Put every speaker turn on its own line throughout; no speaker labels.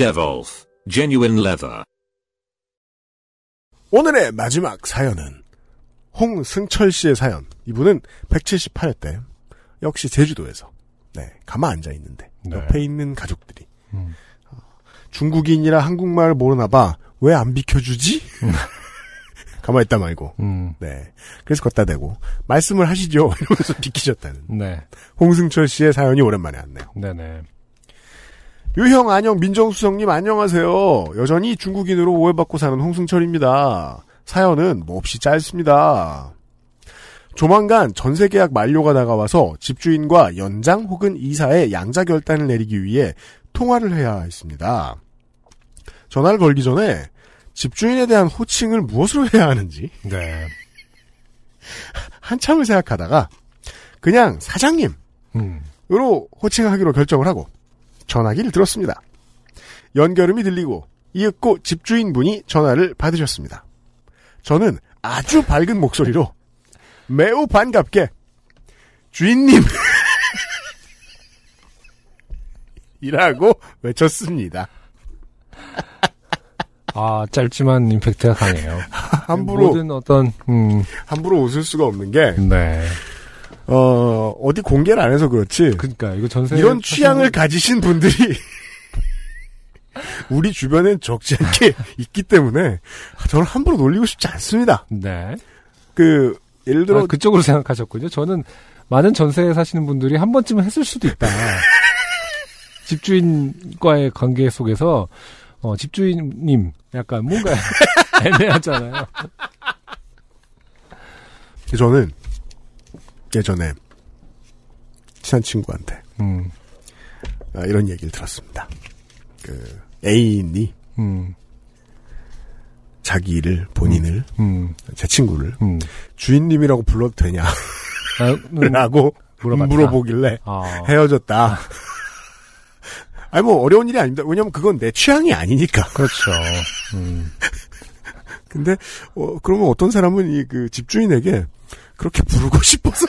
Devolf Genuine Leather.
오늘의 마지막 사연은 홍승철 씨의 사연. 이분은 178회 때 역시 제주도에서 네, 가만 앉아 있는데
네.
옆에 있는 가족들이
음.
어, 중국인이라 한국말 모르나 봐. 왜 안 비켜주지? 가만 있다 말고.
음,
네. 그래서 걷다 대고 말씀을 하시죠. 이러면서 비키셨다는
네,
홍승철 씨의 사연이 오랜만에 왔네요.
네네.
유형 안녕 민정수석님 안녕하세요. 여전히 중국인으로 오해받고 사는 홍승철입니다. 사연은 몹시 짧습니다. 조만간 전세 계약 만료가 다가와서 집주인과 연장 혹은 이사의 양자 결단을 내리기 위해 통화를 해야 했습니다. 전화를 걸기 전에 집주인에 대한 호칭을 무엇으로 해야 하는지
네.
한참을 생각하다가 그냥 사장님으로
음,
호칭하기로 결정을 하고 전화기를 들었습니다. 연결음이 들리고 이윽고 집주인분이 전화를 받으셨습니다. 저는 아주 밝은 목소리로 매우 반갑게 주인님 이라고 외쳤습니다.
아, 짧지만 임팩트가 강해요.
함부로
모든 어떤, 음,
함부로 웃을 수가 없는 게
네.
어, 어디 공개를 안 해서 그렇지
그니까, 이거 전세.
이런 취향을 가지신 분들이 우리 주변엔 적지 않게 있기 때문에 저는 함부로 놀리고 싶지 않습니다.
네.
그 예를 들어
아, 그쪽으로 생각하셨군요. 저는 많은 전세에 사시는 분들이 한 번쯤은 했을 수도 있다. 집주인과의 관계 속에서, 어, 집주인님, 약간 뭔가 애매하잖아요.
저는 예전에 친한 친구한테
음,
아, 이런 얘기를 들었습니다. 그 애인이
음,
자기를 본인을
음,
제 친구를
음.
주인님이라고 불러도 되냐 라고
아, 음, 물어봤다.
물어보길래
아,
헤어졌다. 아니 뭐 어려운 일이 아닙니다. 왜냐면 그건 내 취향이 아니니까.
그렇죠. 음,
근데 어, 그러면 어떤 사람은 이 그 집주인에게 그렇게 부르고 싶어서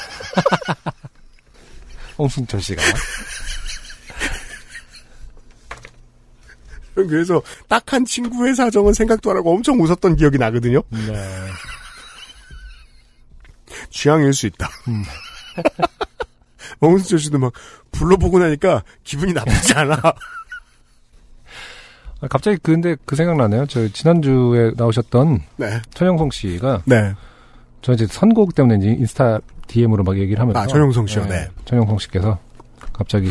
홍승철 씨가.
그래서 딱한 친구의 사정은 생각도 안 하고 엄청 웃었던 기억이 나거든요.
네.
취향일 수 있다.
음.
홍승철 씨도 막 불러보고 나니까 기분이 나쁘지 않아.
아, 갑자기 근데 그 생각나네요. 저 지난주에 나오셨던
네,
천영성 씨가
네.
저 이제 선곡 때문에 이제 인스타 DM으로 막 얘기를 하면서
아, 전용성 씨요, 네.
전용성 씨께서 갑자기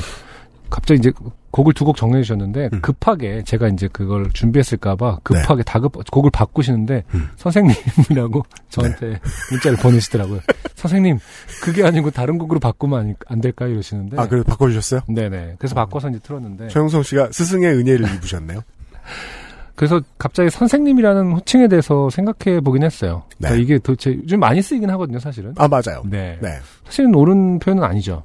갑자기 이제 곡을 두 곡 정해 주셨는데
음.
급하게 제가 이제 그걸 준비했을까 봐 급하게 다급 곡을 바꾸시는데
네. 음.
선생님이라고 저한테 문자를 보내시더라고요. 선생님 그게 아니고 다른 곡으로 바꾸면 안, 안 될까요? 이러시는데
아, 그래서 바꿔 주셨어요?
네네 그래서 바꿔서 이제 틀었는데
최영성 씨가 스승의 은혜를 입으셨네요.
그래서 갑자기 선생님이라는 호칭에 대해서 생각해 보긴 했어요.
네.
그러니까 이게 도대체 요즘 많이 쓰이긴 하거든요, 사실은.
아, 맞아요.
네.
네.
사실은 옳은 표현은 아니죠.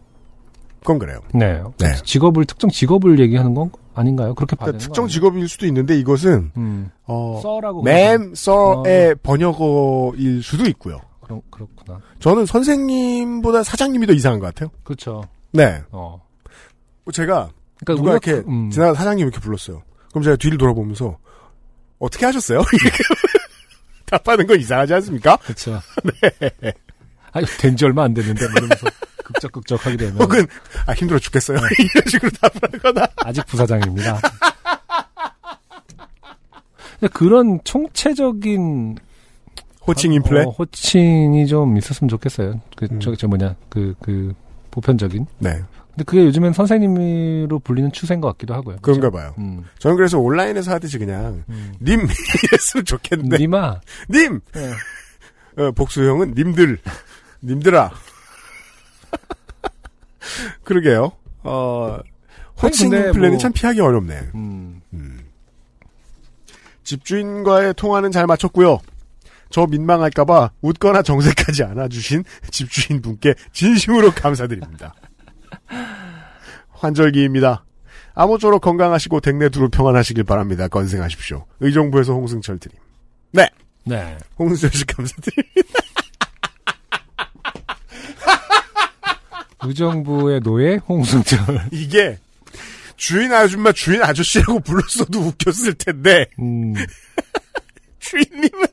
그건 그래요.
네.
네.
직업을 특정 직업을 얘기하는 건 아닌가요? 그렇게 봐야
그러니까 특정
거
직업일 수도 있는데 이것은
음.
어,
써라고
맴, 써의 번역어일 수도 있고요.
그럼 그렇구나.
저는 선생님보다 사장님이 더 이상한 것 같아요.
그렇죠.
네.
어.
제가
그러니까
누가
우리가
이렇게
그- 음.
지나가 사장님 이렇게 불렀어요. 그럼 제가 뒤를 돌아보면서 어떻게 하셨어요? 답하는 건 이상하지 않습니까?
그렇죠. 네. 아니 된지 얼마 안 됐는데 뭐 이러면서 극적극적 하게 되면
혹은 아 힘들어 죽겠어요. 이런 식으로 답을 하거나.
아직 부사장입니다. 그런 총체적인
호칭 인플레.
어, 호칭이 좀 있었으면 좋겠어요. 그,
음.
저, 저 뭐냐, 그, 그, 보편적인.
네.
근데 그게 요즘엔 선생님으로 불리는 추세인 것 같기도 하고요.
그런가
그죠?
봐요.
음.
저는 그래서 온라인에서 하듯이 그냥
음.
님 이랬으면 좋겠는데
니마.
님
네.
어, 복수형은 님들 님들아 그러게요 어 호칭 플랜은
뭐-
참 피하기 어렵네.
음,
집주인과의 통화는 잘 마쳤고요. 저 민망할까봐 웃거나 정색하지 않아주신 집주인 분께 진심으로 감사드립니다. 환절기입니다. 아무쪼록 건강하시고 댁내 두루 평안하시길 바랍니다. 건승하십시오. 의정부에서 홍승철 드림. 네,
네.
홍승철 씨 감사드립니다.
의정부의 노예 홍승철.
이게 주인 아줌마 주인 아저씨라고 불렀어도 웃겼을 텐데
음,
주인님은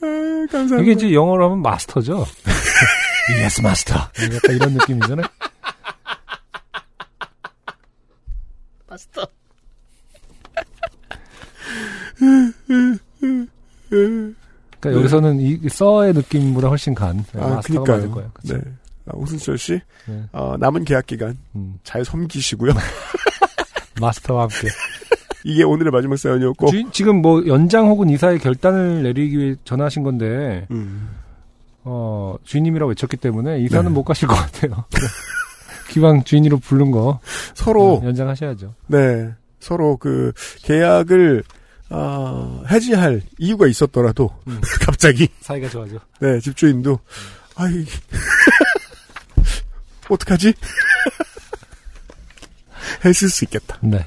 아, 감사합니다.
이게 이제 영어로 하면 master죠. Yes master. 약간 이런 느낌이잖아요.
마스터.
그러니까 여기서는 이 sir의 느낌보다 훨씬 간 네,
아,
master가
그니까요.
맞을 거예요. 그쵸?
네. 아, 오승철 씨,
네.
어, 남은 계약 기간
음,
잘 섬기시고요.
master와 함께.
이게 오늘의 마지막 사연이었고.
주인- 지금 뭐 연장 혹은 이사의 결단을 내리기 위해 전화하신 건데
음,
어, 주인님이라고 외쳤기 때문에 이사는
네.
못 가실 것 같아요. 기왕 주인으로 부른 거
서로
어, 연장하셔야죠.
네 서로 그 계약을 아, 해지할 이유가 있었더라도
음.
갑자기
사이가 좋아져.
네 집주인도 아이 어떡하지? 했을 수 있겠다.
네.